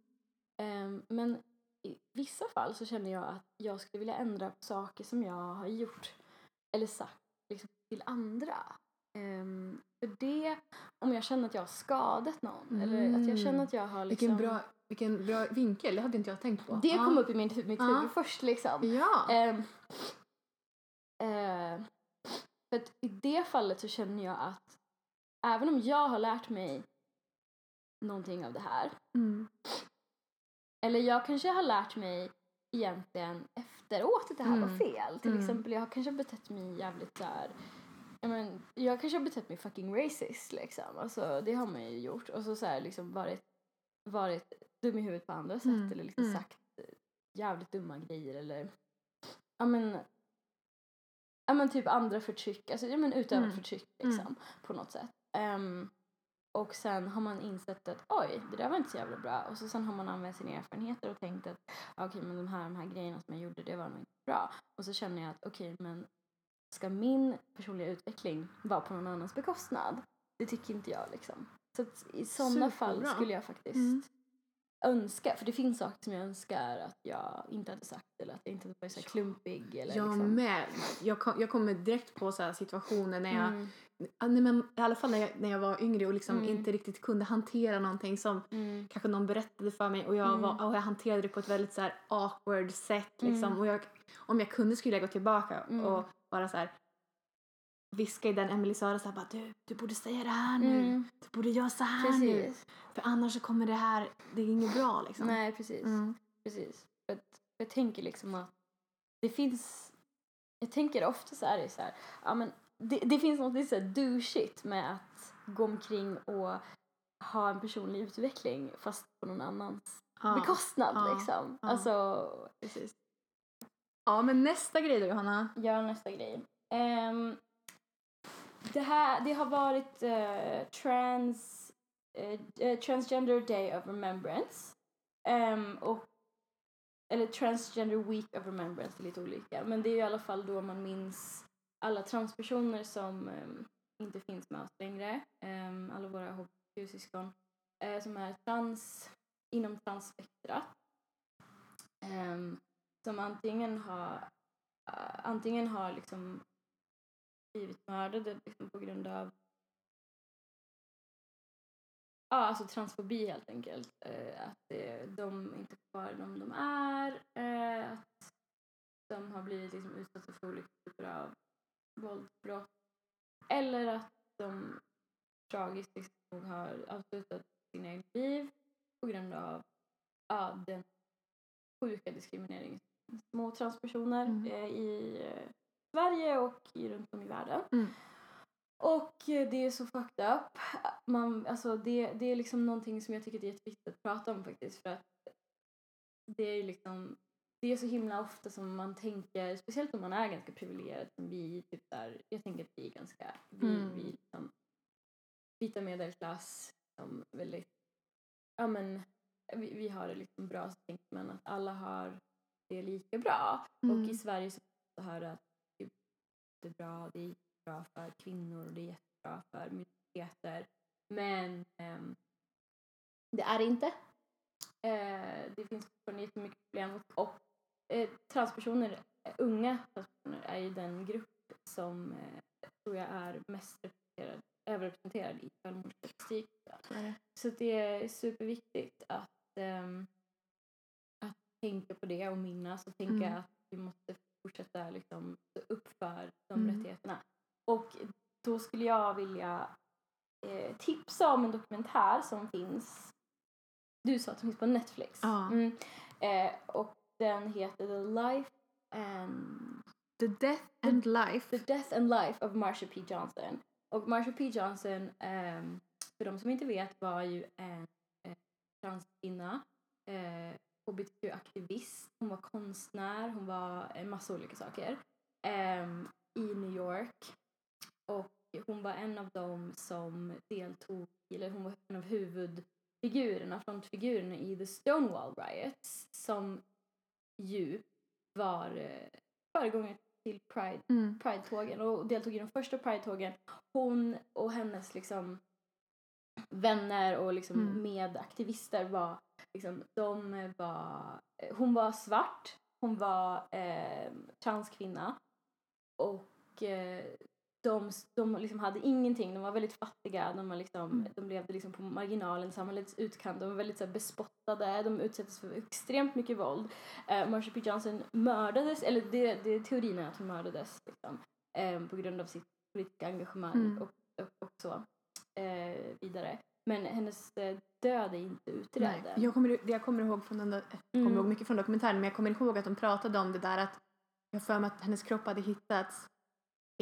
Ehm, men i vissa fall så känner jag att jag skulle vilja ändra på saker som jag har gjort eller sagt liksom, till andra. Ehm, för det, om jag känner att jag har skadat någon eller att jag känner att jag har liksom... Vilken, bra, vilken bra vinkel, det hade inte jag tänkt på. Det Ja. kom upp i mitt huvud först liksom. Ja. Ehm, eh, för att i det fallet så känner jag att även om jag har lärt mig någonting av det här Mm. Eller jag kanske har lärt mig egentligen efteråt att det här var Mm. fel. Till Mm. exempel jag har kanske betett mig jävligt där. Jag, men, jag kanske har betett mig fucking racist liksom. Alltså det har man ju gjort. Och så, så här, liksom varit, varit dum i huvudet på andra sätt. Mm. Eller liksom Mm. sagt eh, jävligt dumma grejer eller ja men ja men typ andra förtryck, alltså ja men utövat Mm. förtryck Mm. liksom på något sätt. Ehm, och sen har man insett att oj, det där var inte så jävla bra. Och så sen har man använt sina erfarenheter och tänkt att okej, men de här, de här grejerna som jag gjorde, det var nog inte bra. Och så känner jag att okej, men ska min personliga utveckling vara på någon annans bekostnad? Det tycker inte jag liksom. Så att i sådana fall skulle jag faktiskt Mm. Önska, för det finns saker som jag önskar att jag inte hade sagt eller att jag inte hade varit så klumpig eller Jag liksom. med. Jag, kom, jag kommer direkt på så situationer när jag, Mm, nej, men, i alla fall när jag, när jag var yngre och liksom Mm. inte riktigt kunde hantera någonting som mm, kanske någon berättade för mig och jag, Mm. var, och jag hanterade det på ett väldigt så awkward sätt liksom. Mm. Och jag, om jag kunde skulle jag gå tillbaka Mm. och bara så här viska i den Emily Sara så här bara du, du borde säga det här nu. mm, Du borde göra så här nu. precis. För annars så kommer det här, det är inget bra liksom. Nej, precis. Mm. Precis. För jag tänker liksom att det finns... Jag tänker ofta så är det så här, ja men det, det finns något lite så här douchigt med att gå omkring och ha en personlig utveckling fast på någon annans Ja, bekostnad ja, liksom. ja. Alltså, precis. Ja men nästa grej då Johanna. gör nästa grej. Ehm, det här, det har varit uh, trans, uh, Transgender Day of Remembrance. Um, och, eller Transgender Week of Remembrance, det är lite olika. Men det är i alla fall då man minns alla transpersoner som um, inte finns med oss längre. Um, alla våra hbtq-syskon uh, som är trans inom transspektrat. som antingen har, uh, antingen har liksom blivit mördade liksom på grund av Ja, alltså transfobi helt enkelt. Eh, att eh, de inte får vara de de är. Eh, att de har blivit liksom utsatta för olika typer av våldsbrott. Eller att de tragiskt liksom har avslutat sina egna liv på grund av ja, den sjuka diskrimineringen små transpersoner Mm. eh, i eh, Sverige och i, runt om i världen. Mm. Och eh, det är så fucked up. Man, alltså det, det är liksom någonting som jag tycker det är jätteviktigt att prata om faktiskt för att det är liksom det är så himla ofta som man tänker, speciellt om man är ganska privilegierad som vi, typ där, jag tänker att vi är ganska, vi, Mm. vi liksom vita medelklass, som väldigt, ja men vi, vi har det liksom bra så tänker man att alla har det lika bra. Mm. Och i Sverige så får man höra att det är bra, det är jättebra för kvinnor och det är jättebra för minoriteter. Men ehm, det är det inte. Eh, det finns fortfarande jättemycket problem och eh, transpersoner, eh, unga transpersoner är ju den grupp som eh, tror jag är mest representerad, överrepresenterad i självmordsstatistik. Så det är superviktigt att, ehm, att tänka på det och minnas och tänka Mm. att vi måste fortsätta liksom stå upp för de Mm. rättigheterna. Och då skulle jag vilja eh, tipsa om en dokumentär som finns, du sa att den finns på Netflix. Ja. Mm. Eh, och den heter The Life and The Death and Life. The Death and Life of Marsha P. Johnson. Och Marsha P. Johnson, ehm, för de som inte vet, var ju en eh, transkvinna, eh, hbtq-aktivist, hon var konstnär, hon var en massa olika saker ehm, i New York. Och hon var en av dem som deltog, eller hon var en av huvudfigurerna, frontfigurerna i The Stonewall Riots som ju var eh, föregångare till Pride Mm. Pride-tågen och deltog i de första Pride-tågen. Hon och hennes liksom vänner och liksom Mm. medaktivister var liksom, de var, hon var svart, hon var eh, transkvinna och eh, de, de liksom hade ingenting, de var väldigt fattiga, de, var liksom, Mm. de levde liksom på marginalen, samhällets utkant, de var väldigt så här, bespottade, de utsattes för extremt mycket våld. Eh, Marsha P. Johnson mördades, eller det, det är teorin är att hon mördades liksom, eh, på grund av sitt politiska engagemang Mm. och, och, och så eh, vidare. Men hennes eh, död är inte utredd Nej. Jag kommer, det jag kommer ihåg från den jag kommer Mm. ihåg mycket från dokumentären men jag kommer ihåg att de pratade om det där att jag för mig att hennes kropp hade hittats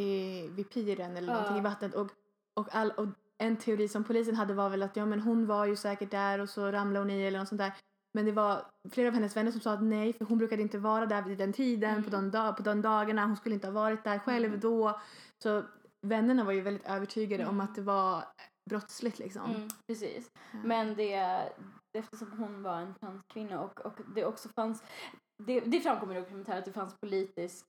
i, vid piren eller Ja. någonting i vattnet och, och, all, och en teori som polisen hade var väl att ja men hon var ju säkert där och så ramlade hon i eller något sånt där. Men det var flera av hennes vänner som sa att nej för hon brukade inte vara där vid den tiden Mm. på, de dag, på de dagarna. Hon skulle inte ha varit där själv Mm. då. Så vännerna var ju väldigt övertygade om Mm. att det var brottsligt liksom. Mm, precis. Ja. Men det, eftersom hon var en transkvinna och, och det också fanns, det, det framkommer i dokumentären att det fanns politisk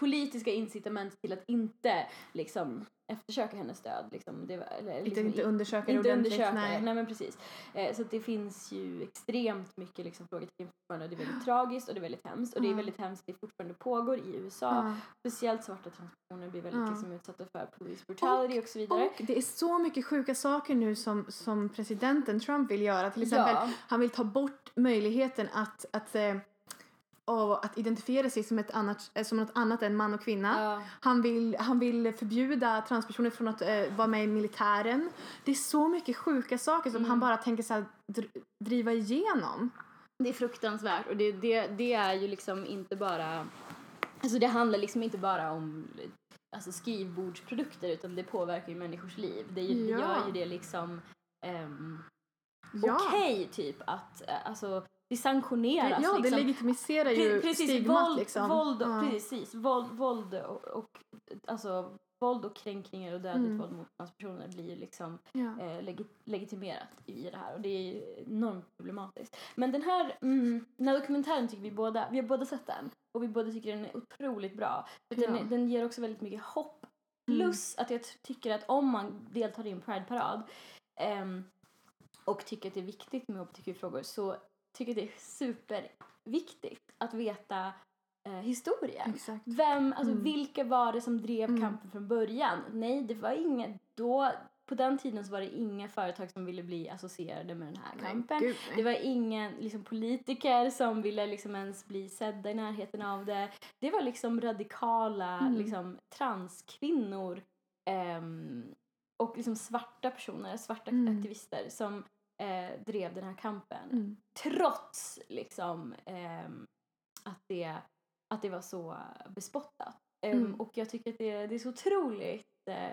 politiska incitament till att inte liksom eftersöka hennes död. Liksom, det eller, Inte, liksom, inte undersöka det inte ordentligt. undersöka nej. Nej men precis. Eh, så det finns ju extremt mycket liksom, frågetecken fortfarande. Det är väldigt tragiskt och det är väldigt hemskt. Och det är väldigt hemskt att det fortfarande pågår i USA. Ja. Speciellt svarta transpersoner blir väldigt Ja. liksom, utsatta för police brutality och, så vidare. Och det är så mycket sjuka saker nu som, som presidenten Trump vill göra. Till exempel, ja. han vill ta bort möjligheten att, att, eh, av att identifiera sig som, ett annat, eh, som något annat än man och kvinna. Ja. Han, vill, han vill förbjuda transpersoner från att eh, vara med i militären. Det är så mycket sjuka saker som Mm. han bara tänker så här, dr- driva igenom. Det är fruktansvärt och det, det, det är ju liksom inte bara... Alltså det handlar liksom inte bara om alltså skrivbordsprodukter utan det påverkar ju människors liv. Det, ju, Ja. det gör ju det liksom um, Ja, okej typ att eh, alltså det sanktioneras det, ja det liksom. legitimiserar Pre- ju precis, stigmat våld, liksom. våld, Ja. precis, våld, våld och, och alltså våld och kränkningar och dödligt Mm. våld mot transpersoner blir liksom Ja. eh, legi- legitimerat i det här och det är ju enormt problematiskt. Men den här, mm, den här dokumentären tycker vi båda, vi har båda sett den och vi båda tycker den är otroligt bra. För den, Ja. är- den ger också väldigt mycket hopp. Mm. Plus att jag tycker att om man deltar i en Pride-parad ehm, och tycker att det är viktigt med hbtq-frågor så tycker det är super viktigt att veta eh, historien. Exakt. Vem, alltså Mm. vilka var det som drev Mm. kampen från början? Nej, det var inga, då, på den tiden så var det inga företag som ville bli associerade med den här kampen. Gud. Det var ingen liksom, politiker som ville liksom, ens bli sedda i närheten av det. Det var liksom radikala Mm. liksom, transkvinnor ehm, och liksom, svarta personer, svarta Mm. aktivister som eh, drev den här kampen. Mm. Trots liksom, ehm, att, det, att det var så bespottat. Ehm, Mm. Och jag tycker att det, det är så otroligt eh,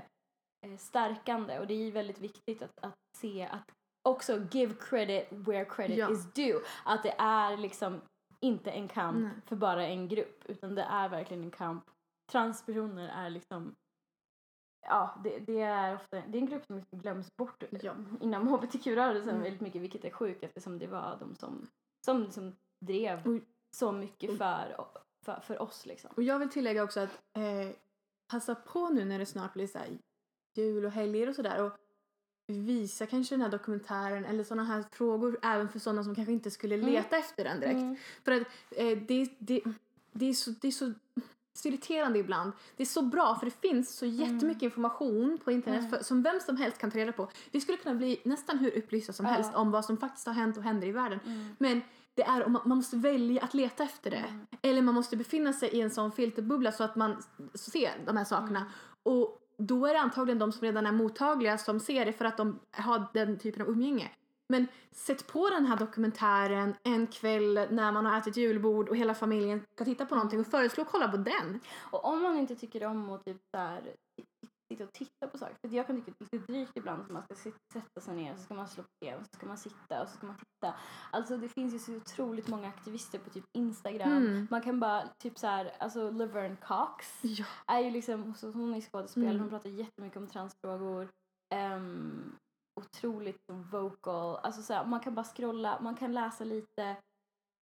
eh, stärkande och det är väldigt viktigt att, att se att också give credit where credit Ja. is due. Att det är liksom inte en kamp Nej. för bara en grupp utan det är verkligen en kamp. Transpersoner är liksom Ja, det, det är ofta det är en grupp som liksom glöms bort Ja. inom hbtq-rörelsen Mm. väldigt mycket vilket är sjukt eftersom det var de som, som liksom drev Oj. så mycket för, för, för oss liksom. Och jag vill tillägga också att eh, passa på nu när det snart blir så jul och helger och sådär och visa kanske den här dokumentären eller sådana här frågor även för sådana som kanske inte skulle Mm. leta efter den direkt. Mm. För att eh, det, det, det, är så, det är så så irriterande ibland. Det är så bra för det finns så jättemycket information på internet Mm. för, som vem som helst kan ta reda på. Vi skulle kunna bli nästan hur upplysta som helst om vad som faktiskt har hänt och händer i världen. Mm. Men det är om man, man måste välja att leta efter det. Mm. Eller man måste befinna sig i en sån filterbubbla så att man ser de här sakerna. Och då är det antagligen de som redan är mottagliga som ser det för att de har den typen av umgänge. Men sätt på den här dokumentären en kväll när man har ätit julbord och hela familjen ska titta på någonting och föreslå kolla på den. Och om man inte tycker om att typ så här, sitta och titta på saker. För jag kan tycka att det är lite drygt ibland att man ska sätta sig ner så ska man slå på tv och så ska man sitta och så ska man titta. Alltså det finns ju så otroligt många aktivister på typ Instagram. Mm. Man kan bara typ så här, alltså Laverne Cox Ja. är ju liksom, hon är skådespelare, Mm. hon pratar jättemycket om transfrågor. Um, otroligt vocal. Alltså så här, man kan bara scrolla, man kan läsa lite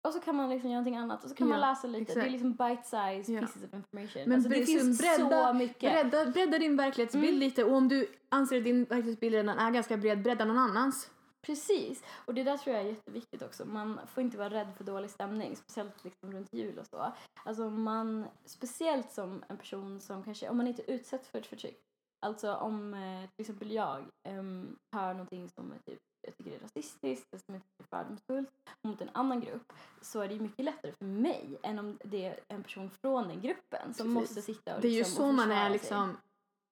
och så kan man liksom göra någonting annat och så kan man Ja, läsa lite. Det är exakt. liksom bite-size Ja. pieces of information. Men alltså, det finns bredda- så mycket. Bredda, bredda din verklighetsbild Mm. lite och om du anser att din verklighetsbild redan är ganska bred, bredda någon annans. Precis. Och det där tror jag är jätteviktigt också. Man får inte vara rädd för dålig stämning, speciellt liksom runt jul och så. Alltså man, speciellt som en person som kanske, om man inte utsätts för ett förtryck. Alltså om eh, till exempel jag um, hör någonting som är typ, jag tycker är rasistiskt eller som jag tycker är fördomsfullt mot en annan grupp så är det ju mycket lättare för mig än om det är en person från den gruppen som Precis. måste sitta och Det är ju liksom, så och man är sig. liksom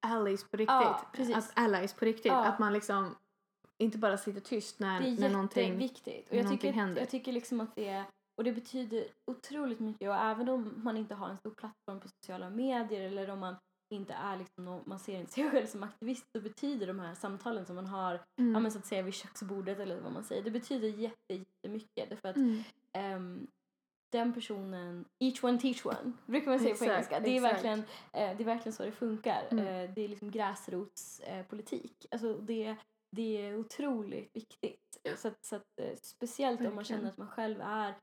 allies på riktigt. Ja, precis. Att allies på riktigt. Ja. Att man liksom inte bara sitter tyst när, Det är när någonting... Och jag tycker, händer. jag tycker liksom att det är, och det betyder otroligt mycket och även om man inte har en stor plattform på sociala medier eller om man inte är liksom, man ser inte sig själv som aktivist så betyder de här samtalen som man har, Mm. ja men så att säga vid köksbordet eller vad man säger, det betyder jätte, jättemycket därför att Mm. ehm, den personen, each one teach one, brukar man säga på Exakt, engelska. Det är, exakt. verkligen, eh, det är verkligen så det funkar. Mm. Eh, det är liksom gräsrotspolitik. Eh, alltså det, det är otroligt viktigt. Så att, så att, eh, speciellt om man Verkligen. känner att man själv är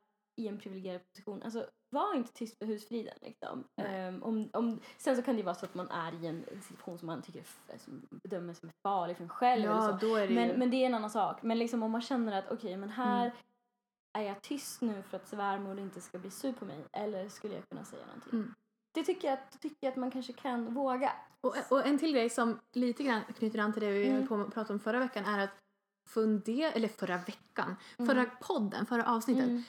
i en privilegierad position. Alltså, var inte tyst för husfriden. Liksom. Ehm, om, om, sen så kan det vara så att man är i en situation som man tycker som bedömer som farlig för en själv. eller så. Ja, då är det ju... Men, men det är en annan sak. Men liksom om man känner att okej, men här Mm. är jag tyst nu för att svärmor inte ska bli sur på mig eller skulle jag kunna säga någonting? Mm. Det tycker jag, att- tycker jag att man kanske kan våga. Och, och en till grej som lite grann knyter an till det vi Mm. höll på att prata om förra veckan är att fundera, eller förra veckan, Mm. förra podden, förra avsnittet.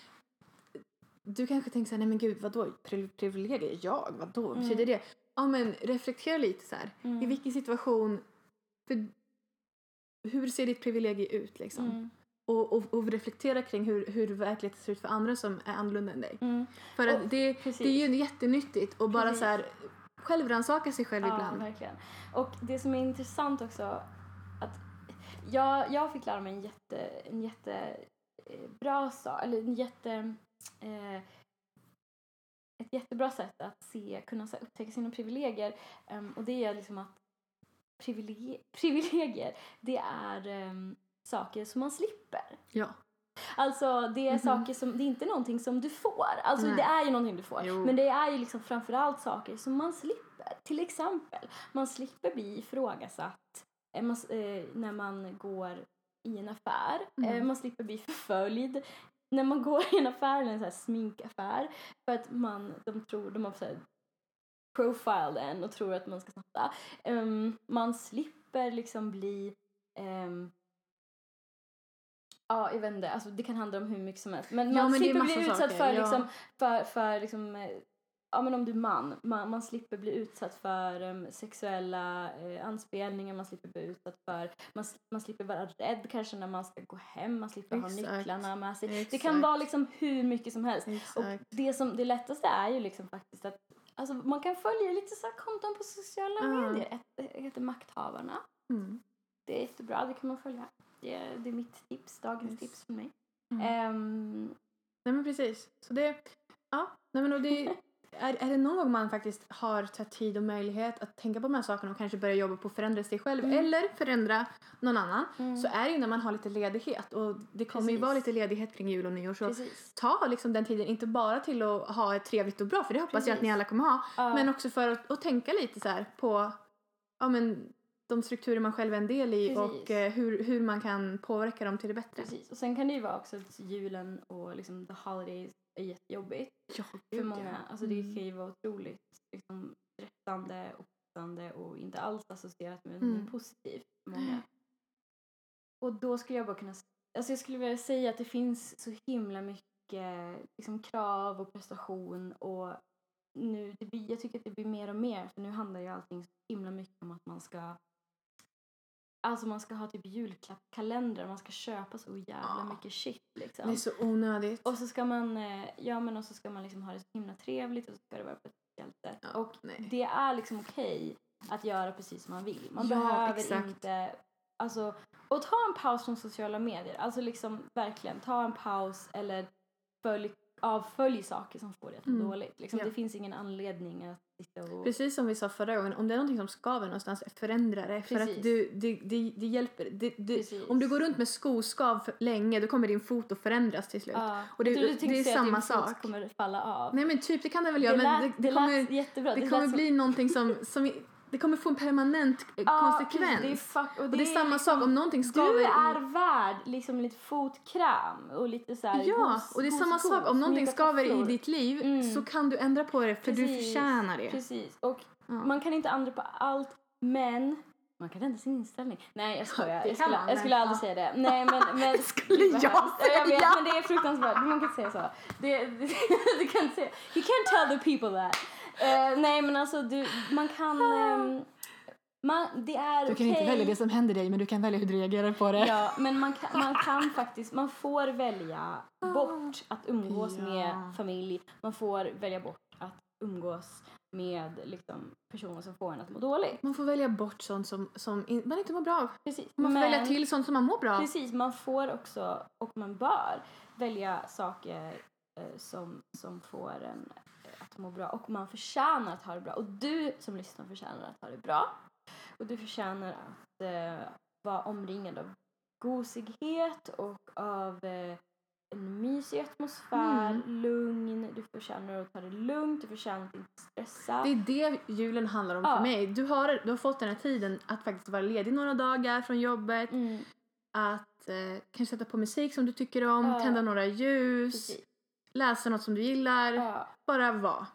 Mm. Du kanske tänker så här, nej men gud vadå pri- privilegier? Jag? Vadå? Vad Mm. betyder det? Ja men reflektera lite så här. Mm. I vilken situation, för hur ser ditt privilegie ut liksom? Mm. Och, och, och reflektera kring hur, hur verkligheten ser ut för andra som är annorlunda än dig. Mm. För att Och- det, precis. det är ju jättenyttigt att bara Precis. så här självrannsaka sig själv Ja, ibland. verkligen. Och det som är intressant också att jag, jag fick lära mig en jätte, en jätte eh, bra sak, eller en jätte eh, ett jättebra sätt att se, kunna så här, upptäcka sina privilegier Ehm, och det är liksom att privilegier, privilegier det är ehm, saker som man slipper. Ja. Alltså det är Mhm. saker som, det är inte någonting som du får. Alltså Nej. det är ju någonting du får. Jo. Men det är ju liksom framförallt saker som man slipper. Till exempel, man slipper bli ifrågasatt eh, man, eh, när man går i en affär. Mm. Eh, man slipper bli förföljd. När man går i en affär, eller en så här sminkaffär, för att man, de tror, de har så här profiled en och tror att man ska snatta. Um, man slipper liksom bli um, Ja, jag vet inte. Alltså, det kan handla om hur mycket som helst. Men Ja, man men slipper bli utsatt saker, för, ja. liksom, för, för liksom, eh, ja men om du är man, man, man slipper bli utsatt för em, sexuella eh, anspelningar, man slipper bli utsatt för, man, man slipper vara rädd kanske när man ska gå hem, man slipper ha Exakt. nycklarna med sig. Det Exakt. kan vara liksom hur mycket som helst. Och Exakt. det, som, det lättaste är ju liksom faktiskt att alltså, man kan följa lite så konton på sociala Ja. medier. Ett, det heter Makthavarna. Mm. Det är jättebra, det kan man följa. Det är, det är mitt tips, dagens Yes. tips för mig. Mm. Ehm, Nej men precis. Så det, ja, nej men och det, är, är det någon gång man faktiskt har här tid och möjlighet att tänka på de här sakerna och kanske börja jobba på att förändra sig själv Mm. eller förändra någon annan mm, så är det ju när man har lite ledighet och det kommer ju Precis. vara lite ledighet kring jul och nyår så precis. ta liksom den tiden inte bara till att ha ett trevligt och bra för det hoppas jag att ni Precis. alla kommer ha Ja, men också för att, att tänka lite så här på ja, men, de strukturer man själv är en del i och Precis. eh, hur, hur man kan påverka dem till det bättre. precis. Och sen kan det ju vara också att julen och liksom the holidays är jättejobbigt Ja, för många. Alltså det Mm. kan ju vara otroligt liksom, stressande och pressande och inte alls associerat med Mm. något positivt för många. Och då skulle jag bara kunna, alltså jag skulle vilja säga att det finns så himla mycket liksom, krav och prestation och nu, det blir, jag tycker att det blir mer och mer för nu handlar ju allting så himla mycket om att man ska Alltså man ska ha typ julklappskalendrar, man ska köpa så jävla Ja. mycket shit liksom. Det är så onödigt. Och så ska man, eh, ja men och så ska man liksom ha det så himla trevligt och så ska det vara på ett speciellt sätt. Ja, och nej. det är liksom okej att göra precis som man vill. Man Ja, behöver exakt. inte, alltså, och ta en paus från sociala medier. Alltså liksom verkligen, ta en paus eller följ, avfölj saker som får dig att må Mm. dåligt. Liksom, Ja. Det finns ingen anledning att sitta och... Precis som vi sa förra gången, om det är någonting som skaver någonstans, förändra det. För Precis. att du, det, det, det hjälper. Det, det, om du går runt med skoskav för länge, då kommer din fot att förändras till slut. Ja. Och det- det tänkte är säga att samma din fot sak. kommer falla av. Nej men typ, det kan det väl göra, det men lät, det, det det kommer, jättebra. det kommer som- bli någonting som, som det kommer få en permanent eh, Ja, konsekvens. Det är fuck, och och det är samma liksom- sak om någonting skaver Du är värd liksom lite fotkräm och lite så här Ja, gos- och det är samma gos, sak. Om någonting mjuka skaver i ditt liv Mm. så kan du ändra på det för du Precis, förtjänar det. Precis. Och Ja. man kan inte ändra på allt, men man kan ändra sin inställning. Nej, jag skojar. Det Jag skulle, jag skulle aldrig säga det. Nej, men... men Skulle jag. Ja, Jag vet, säga? men det är fruktansvärt. Man kan inte säga så. Det, det, du kan inte säga... You can't tell the people that. Eh, nej, men alltså, du, man kan... ehm, man, det är Du kan inte okej. välja det som händer dig men du kan välja hur du reagerar på det. Ja, men man kan, man kan faktiskt, man får välja bort att umgås Ja. med familj. Man får välja bort att umgås med liksom, personer som får en att må dåligt. Man får välja bort sånt som, som in, man inte mår bra av. Precis. Man får Men- välja till sånt som man mår bra av. Precis, man får också, och man bör, välja saker eh, som, som får en eh, att må bra. Och man förtjänar att ha det bra. Och du som lyssnar förtjänar att ha det bra. Och du förtjänar att eh, vara omringad av gosighet och av eh, en mysig atmosfär, Mm. lugn. Du förtjänar att ta det lugnt, du förtjänar att inte stressa. Det är det julen handlar om Ja. för mig. Du har, du har fått den här tiden att faktiskt vara ledig några dagar från jobbet. Mm, Att eh, kanske sätta på musik som du tycker om, Ja. tända några ljus, precis. Läsa något som du gillar. Ja. Bara vara.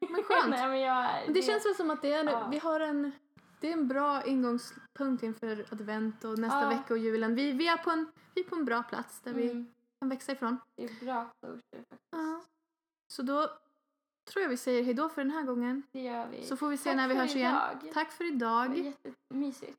Men skönt. Nej, men jag, Men det känns väl som att det är, Ja. vi har en, det är en bra ingångspunkt inför advent och nästa Ja. vecka och julen. Vi, vi, är på en, vi är på en bra plats där vi Mm, kan växa ifrån. det är bra faktiskt. Ja. Så då tror jag vi säger hejdå för den här gången. Det gör vi. Så får vi se Tack när vi hörs igen. idag. Tack för Det idag. var jättemysigt.